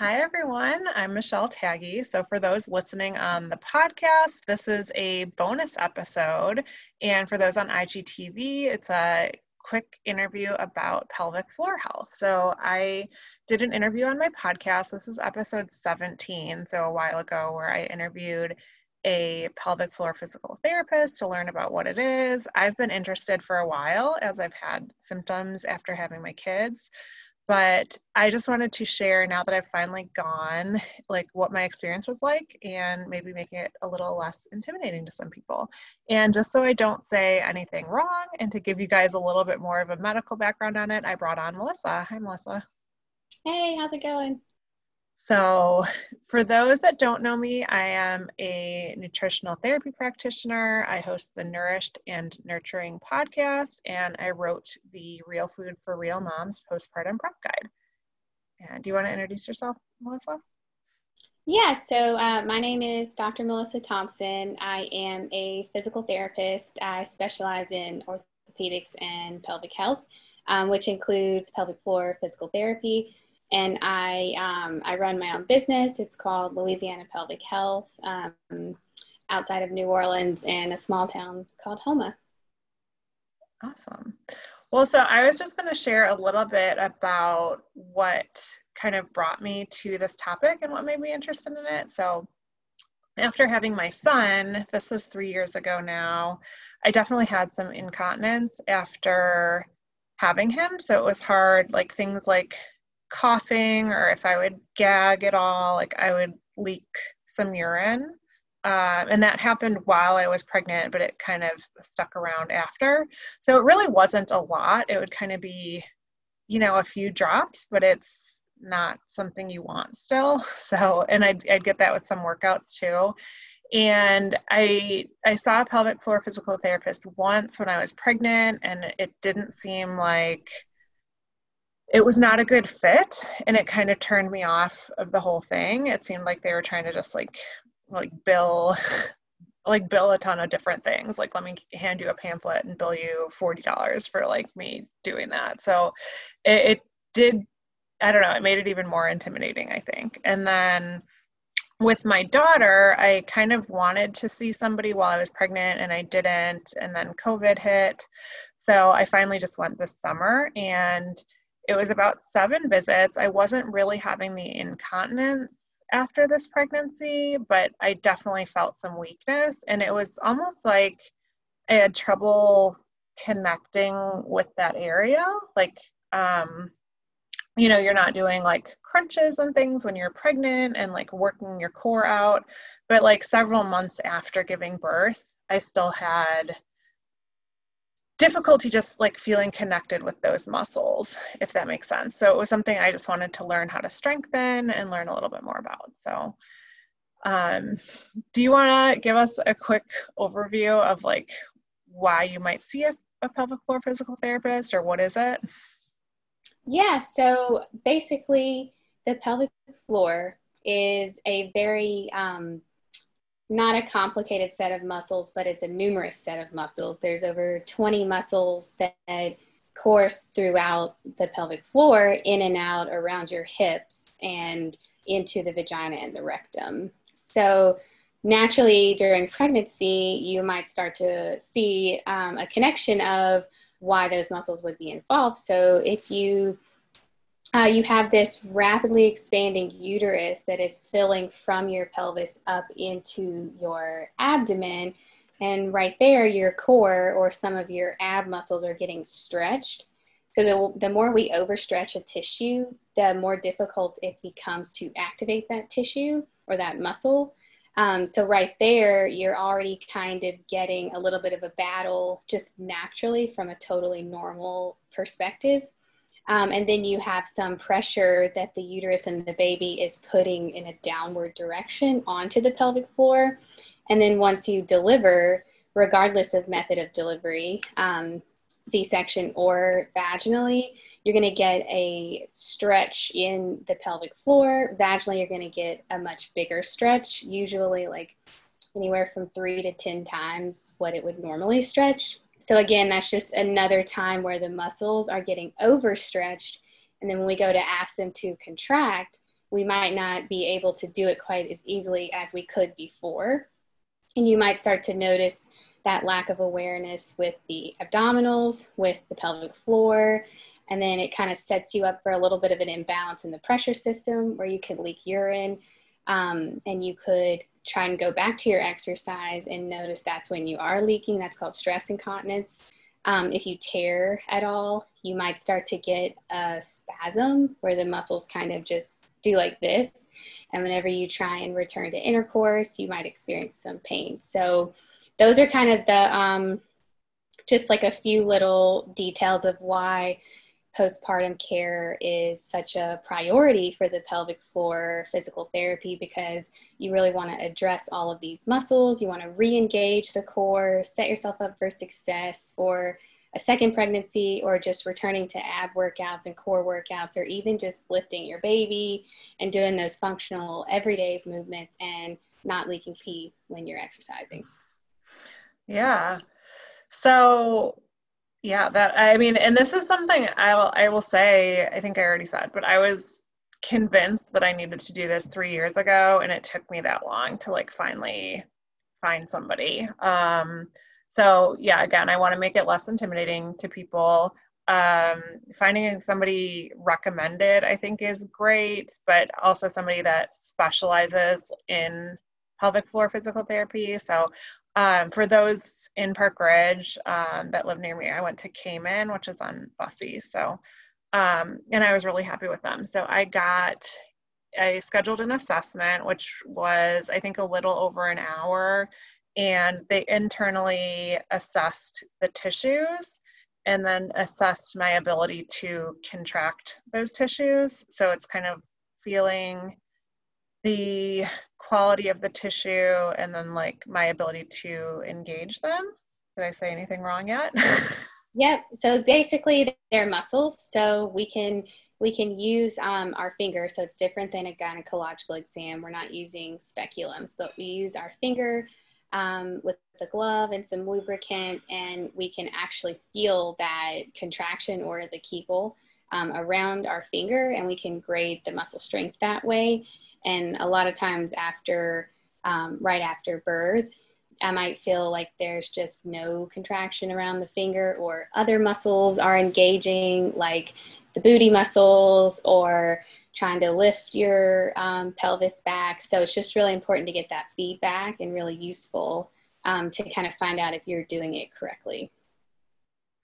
Hi, everyone. I'm Michelle Taggy. So, for those listening on the podcast, this is a bonus episode. And for those on IGTV, it's a quick interview about pelvic floor health. So, I did an interview on my podcast. This is episode 17, so a while ago, where I interviewed a pelvic floor physical therapist to learn about what it is. I've been interested for a while as I've had symptoms after having my kids but I just wanted to share now that I've finally gone, like what my experience was like, and maybe make it a little less intimidating to some people. And just so I don't say anything wrong, and to give you guys a little bit more of a medical background on it, I brought on Melissa. Hi, Melissa. Hey, how's it going? So, for those that don't know me, I am a nutritional therapy practitioner. I host the Nourished and Nurturing podcast, and I wrote the Real Food for Real Moms postpartum prep guide. And do you want to introduce yourself, Melissa? Yeah, so uh, my name is Dr. Melissa Thompson. I am a physical therapist. I specialize in orthopedics and pelvic health, um, which includes pelvic floor physical therapy and I um, I run my own business. It's called Louisiana Pelvic Health, um, outside of New Orleans in a small town called Houma. Awesome. Well, so I was just going to share a little bit about what kind of brought me to this topic and what made me interested in it. So, after having my son, this was three years ago now, I definitely had some incontinence after having him. So it was hard, like things like coughing or if I would gag at all, like I would leak some urine. Um, and that happened while I was pregnant, but it kind of stuck around after. So it really wasn't a lot. It would kind of be, you know, a few drops, but it's not something you want still. So, and I'd, I'd get that with some workouts too. And I I saw a pelvic floor physical therapist once when I was pregnant, and it didn't seem like it was not a good fit and it kind of turned me off of the whole thing. It seemed like they were trying to just like like bill like bill a ton of different things like let me hand you a pamphlet and bill you $40 for like me doing that. So it, it did i don't know it made it even more intimidating i think. And then with my daughter i kind of wanted to see somebody while i was pregnant and i didn't and then covid hit. So i finally just went this summer and it was about seven visits. I wasn't really having the incontinence after this pregnancy, but I definitely felt some weakness. And it was almost like I had trouble connecting with that area. Like, um, you know, you're not doing like crunches and things when you're pregnant and like working your core out. But like several months after giving birth, I still had difficulty just like feeling connected with those muscles, if that makes sense. So it was something I just wanted to learn how to strengthen and learn a little bit more about. So, um, do you want to give us a quick overview of like why you might see a, a pelvic floor physical therapist or what is it? Yeah, so basically, the pelvic floor is a very um, not a complicated set of muscles, but it's a numerous set of muscles. There's over 20 muscles that course throughout the pelvic floor, in and out around your hips, and into the vagina and the rectum. So, naturally, during pregnancy, you might start to see um, a connection of why those muscles would be involved. So, if you uh, you have this rapidly expanding uterus that is filling from your pelvis up into your abdomen. And right there, your core or some of your ab muscles are getting stretched. So the, the more we overstretch a tissue, the more difficult it becomes to activate that tissue or that muscle. Um, so right there, you're already kind of getting a little bit of a battle just naturally from a totally normal perspective. Um, and then you have some pressure that the uterus and the baby is putting in a downward direction onto the pelvic floor. And then once you deliver, regardless of method of delivery, um, C section or vaginally, you're going to get a stretch in the pelvic floor. Vaginally, you're going to get a much bigger stretch, usually like anywhere from three to 10 times what it would normally stretch. So again, that's just another time where the muscles are getting overstretched. And then when we go to ask them to contract, we might not be able to do it quite as easily as we could before. And you might start to notice that lack of awareness with the abdominals, with the pelvic floor, and then it kind of sets you up for a little bit of an imbalance in the pressure system where you could leak urine um, and you could try and go back to your exercise and notice that's when you are leaking. That's called stress incontinence. Um, if you tear at all, you might start to get a spasm where the muscles kind of just do like this. And whenever you try and return to intercourse, you might experience some pain. So, those are kind of the um, just like a few little details of why postpartum care is such a priority for the pelvic floor physical therapy because you really want to address all of these muscles. You want to re engage the core, set yourself up for success for a second pregnancy or just returning to ab workouts and core workouts or even just lifting your baby and doing those functional everyday movements and not leaking pee when you're exercising. Yeah. So yeah, that I mean, and this is something I will I will say, I think I already said, but I was convinced that I needed to do this three years ago, and it took me that long to like finally find somebody. Um, so yeah, again, I want to make it less intimidating to people. Um, finding somebody recommended, I think, is great, but also somebody that specializes in pelvic floor physical therapy. So um, for those in Park Ridge um, that live near me, I went to Cayman, which is on Busse. So, um, and I was really happy with them. So I got, I scheduled an assessment, which was, I think, a little over an hour. And they internally assessed the tissues and then assessed my ability to contract those tissues. So it's kind of feeling the quality of the tissue and then like my ability to engage them. Did I say anything wrong yet? yep. So basically they're muscles. So we can we can use um, our finger. So it's different than a gynecological exam. We're not using speculums, but we use our finger um, with the glove and some lubricant, and we can actually feel that contraction or the Kegel um, around our finger, and we can grade the muscle strength that way. And a lot of times after, um, right after birth, I might feel like there's just no contraction around the finger, or other muscles are engaging, like the booty muscles, or trying to lift your um, pelvis back. So it's just really important to get that feedback and really useful um, to kind of find out if you're doing it correctly.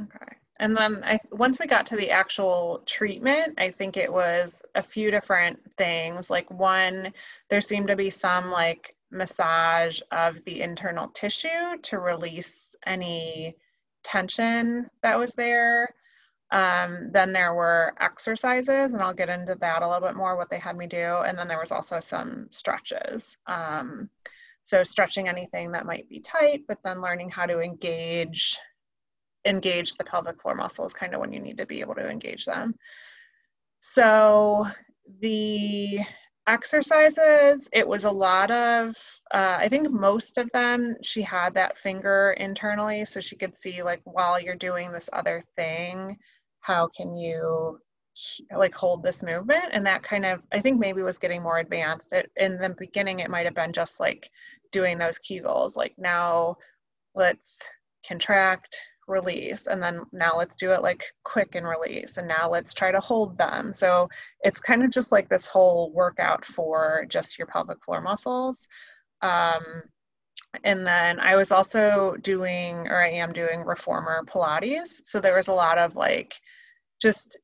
Okay. And then I, once we got to the actual treatment, I think it was a few different things. Like one, there seemed to be some like massage of the internal tissue to release any tension that was there. Um, then there were exercises, and I'll get into that a little bit more what they had me do. And then there was also some stretches. Um, so stretching anything that might be tight, but then learning how to engage engage the pelvic floor muscles kind of when you need to be able to engage them. So the exercises, it was a lot of, uh, I think most of them, she had that finger internally so she could see, like, while you're doing this other thing, how can you like hold this movement and that kind of i think maybe was getting more advanced it, in the beginning it might have been just like doing those kegels like now let's contract release and then now let's do it like quick and release and now let's try to hold them. So it's kind of just like this whole workout for just your pelvic floor muscles. Um, and then i was also doing or i am doing reformer pilates. So there was a lot of like just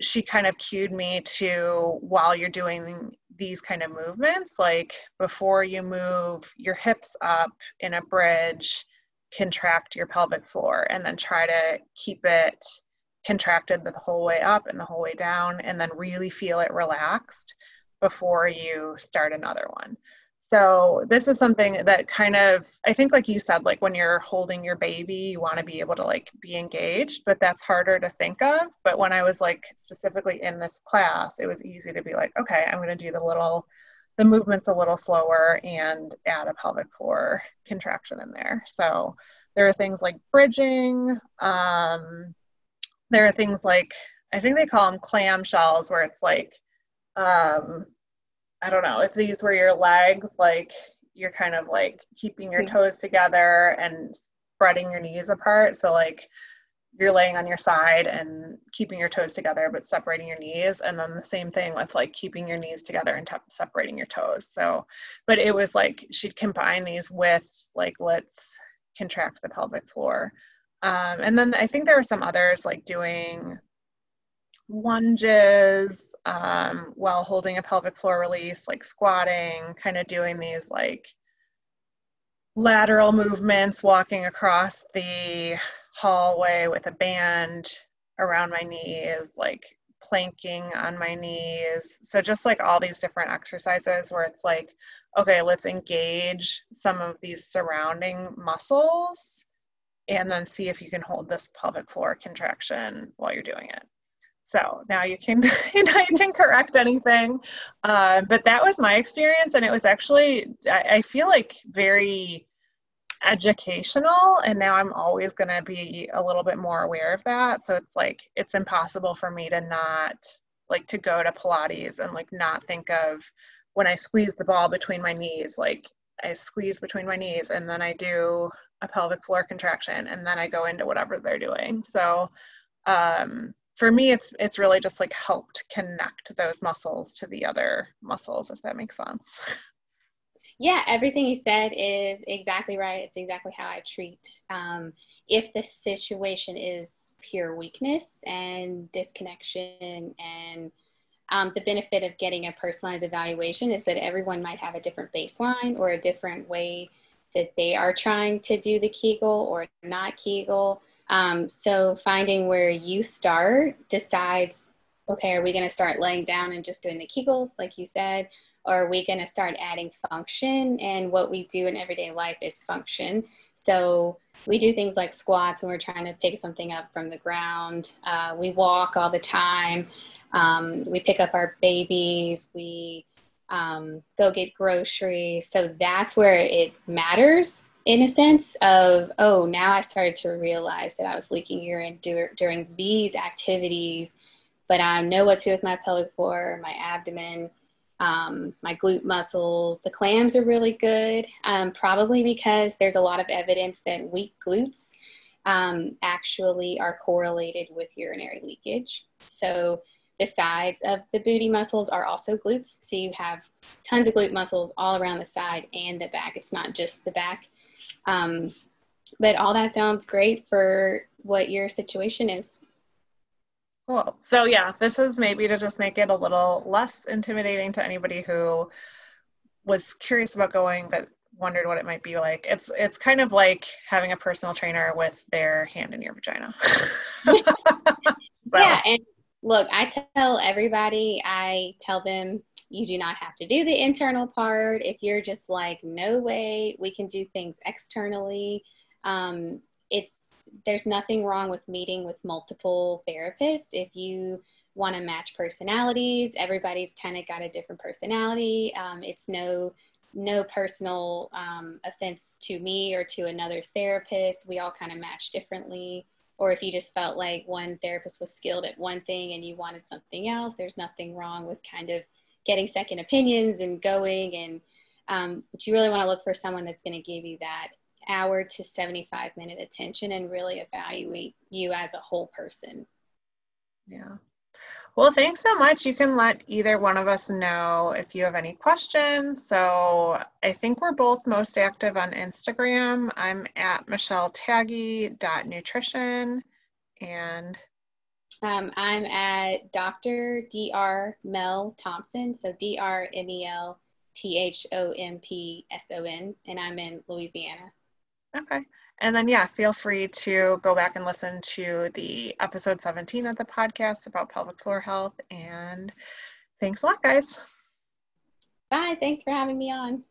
she kind of cued me to while you're doing these kind of movements like before you move your hips up in a bridge contract your pelvic floor and then try to keep it contracted the whole way up and the whole way down and then really feel it relaxed before you start another one. So this is something that kind of I think like you said like when you're holding your baby you want to be able to like be engaged but that's harder to think of but when I was like specifically in this class it was easy to be like okay I'm going to do the little the movement's a little slower and add a pelvic floor contraction in there. So there are things like bridging. Um, there are things like, I think they call them clam shells, where it's like um, I don't know if these were your legs, like you're kind of like keeping your toes together and spreading your knees apart. So like you're laying on your side and keeping your toes together but separating your knees. And then the same thing with like keeping your knees together and t- separating your toes. So but it was like she'd combine these with like let's contract the pelvic floor. Um, and then i think there were some others like doing lunges um, while holding a pelvic floor release like squatting kind of doing these like lateral movements walking across the hallway with a band around my knees, like planking on my knees. So just like all these different exercises where it's like, okay, let's engage some of these surrounding muscles and then see if you can hold this pelvic floor contraction while you're doing it. So now you can now you can correct anything, uh, but that was my experience, and it was actually I, I feel like very educational and now i'm always going to be a little bit more aware of that. So it's like it's impossible for me to not like to go to pilates and like not think of when i squeeze the ball between my knees like i squeeze between my knees and then i do a pelvic floor contraction and then i go into whatever they're doing. So um for me it's it's really just like helped connect those muscles to the other muscles if that makes sense Yeah, everything you said is exactly right. It's exactly how I treat. Um, if the situation is pure weakness and disconnection, and um, the benefit of getting a personalized evaluation is that everyone might have a different baseline or a different way that they are trying to do the Kegel or not Kegel. Um, so finding where you start decides okay, are we going to start laying down and just doing the Kegels, like you said? Or are we going to start adding function? And what we do in everyday life is function. So we do things like squats when we're trying to pick something up from the ground. Uh, we walk all the time. Um, we pick up our babies. We um, go get groceries. So that's where it matters in a sense of, oh, now I started to realize that I was leaking urine dur- during these activities, but I know what to do with my pelvic floor, my abdomen um, my glute muscles. The clams are really good, um, probably because there's a lot of evidence that weak glutes um, actually are correlated with urinary leakage. So the sides of the booty muscles are also glutes. So you have tons of glute muscles all around the side and the back. It's not just the back. Um, but all that sounds great for what your situation is. Cool. So yeah, this is maybe to just make it a little less intimidating to anybody who was curious about going but wondered what it might be like. It's it's kind of like having a personal trainer with their hand in your vagina. so. Yeah, and look, I tell everybody, I tell them you do not have to do the internal part. If you're just like, no way, we can do things externally. Um, it's there's nothing wrong with meeting with multiple therapists. If you want to match personalities everybody's kind of got a different personality. Um, it's no no personal um, offense to me or to another therapist. We all kind of match differently. Or if you just felt like one therapist was skilled at one thing and you wanted something else there's nothing wrong with kind of getting second opinions and going and um, but you really want to look for someone that's going to give you that hour to 75 minute attention and really evaluate you as a whole person. Yeah. Well, thanks so much. You can let either one of us know if you have any questions. So I think we're both most active on Instagram. I'm at michelletaggy.nutrition and um, I'm at Dr. Dr. Mel Thompson. So D R M E L T H O M P S O N, and I'm in Louisiana. Okay. And then, yeah, feel free to go back and listen to the episode 17 of the podcast about pelvic floor health. And thanks a lot, guys. Bye. Thanks for having me on.